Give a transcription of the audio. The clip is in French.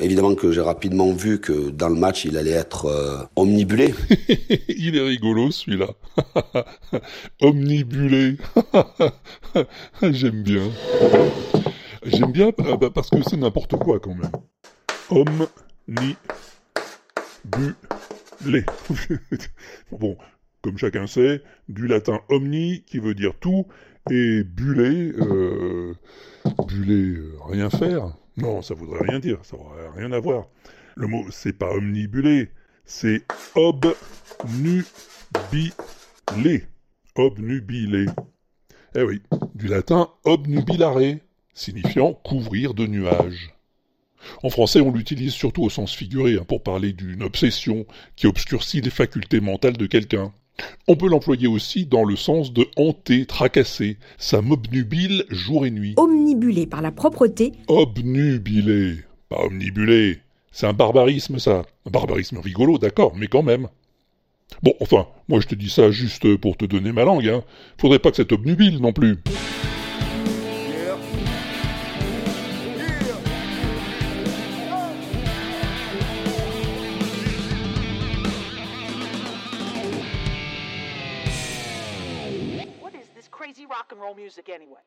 évidemment que j'ai rapidement vu que dans le match, il allait être euh, omnibulé. il est rigolo celui-là. omnibulé. J'aime bien. J'aime bien euh, bah, parce que c'est n'importe quoi quand même. Omnibulé. bon, comme chacun sait, du latin omni qui veut dire tout et bulé, euh, bulé, rien faire. Non, ça voudrait rien dire, ça aurait rien à voir. Le mot, c'est pas omnibulé, c'est obnubilé. Obnubilé. Eh oui, du latin obnubilare, signifiant couvrir de nuages. En français, on l'utilise surtout au sens figuré, hein, pour parler d'une obsession qui obscurcit les facultés mentales de quelqu'un. On peut l'employer aussi dans le sens de hanter, tracasser. Ça m'obnubile jour et nuit. Omnibulé par la propreté. Obnubilé, pas omnibulé. C'est un barbarisme, ça. Un barbarisme rigolo, d'accord, mais quand même. Bon, enfin, moi je te dis ça juste pour te donner ma langue, hein. Faudrait pas que ça t'obnubile non plus. Crazy rock and roll music anyway?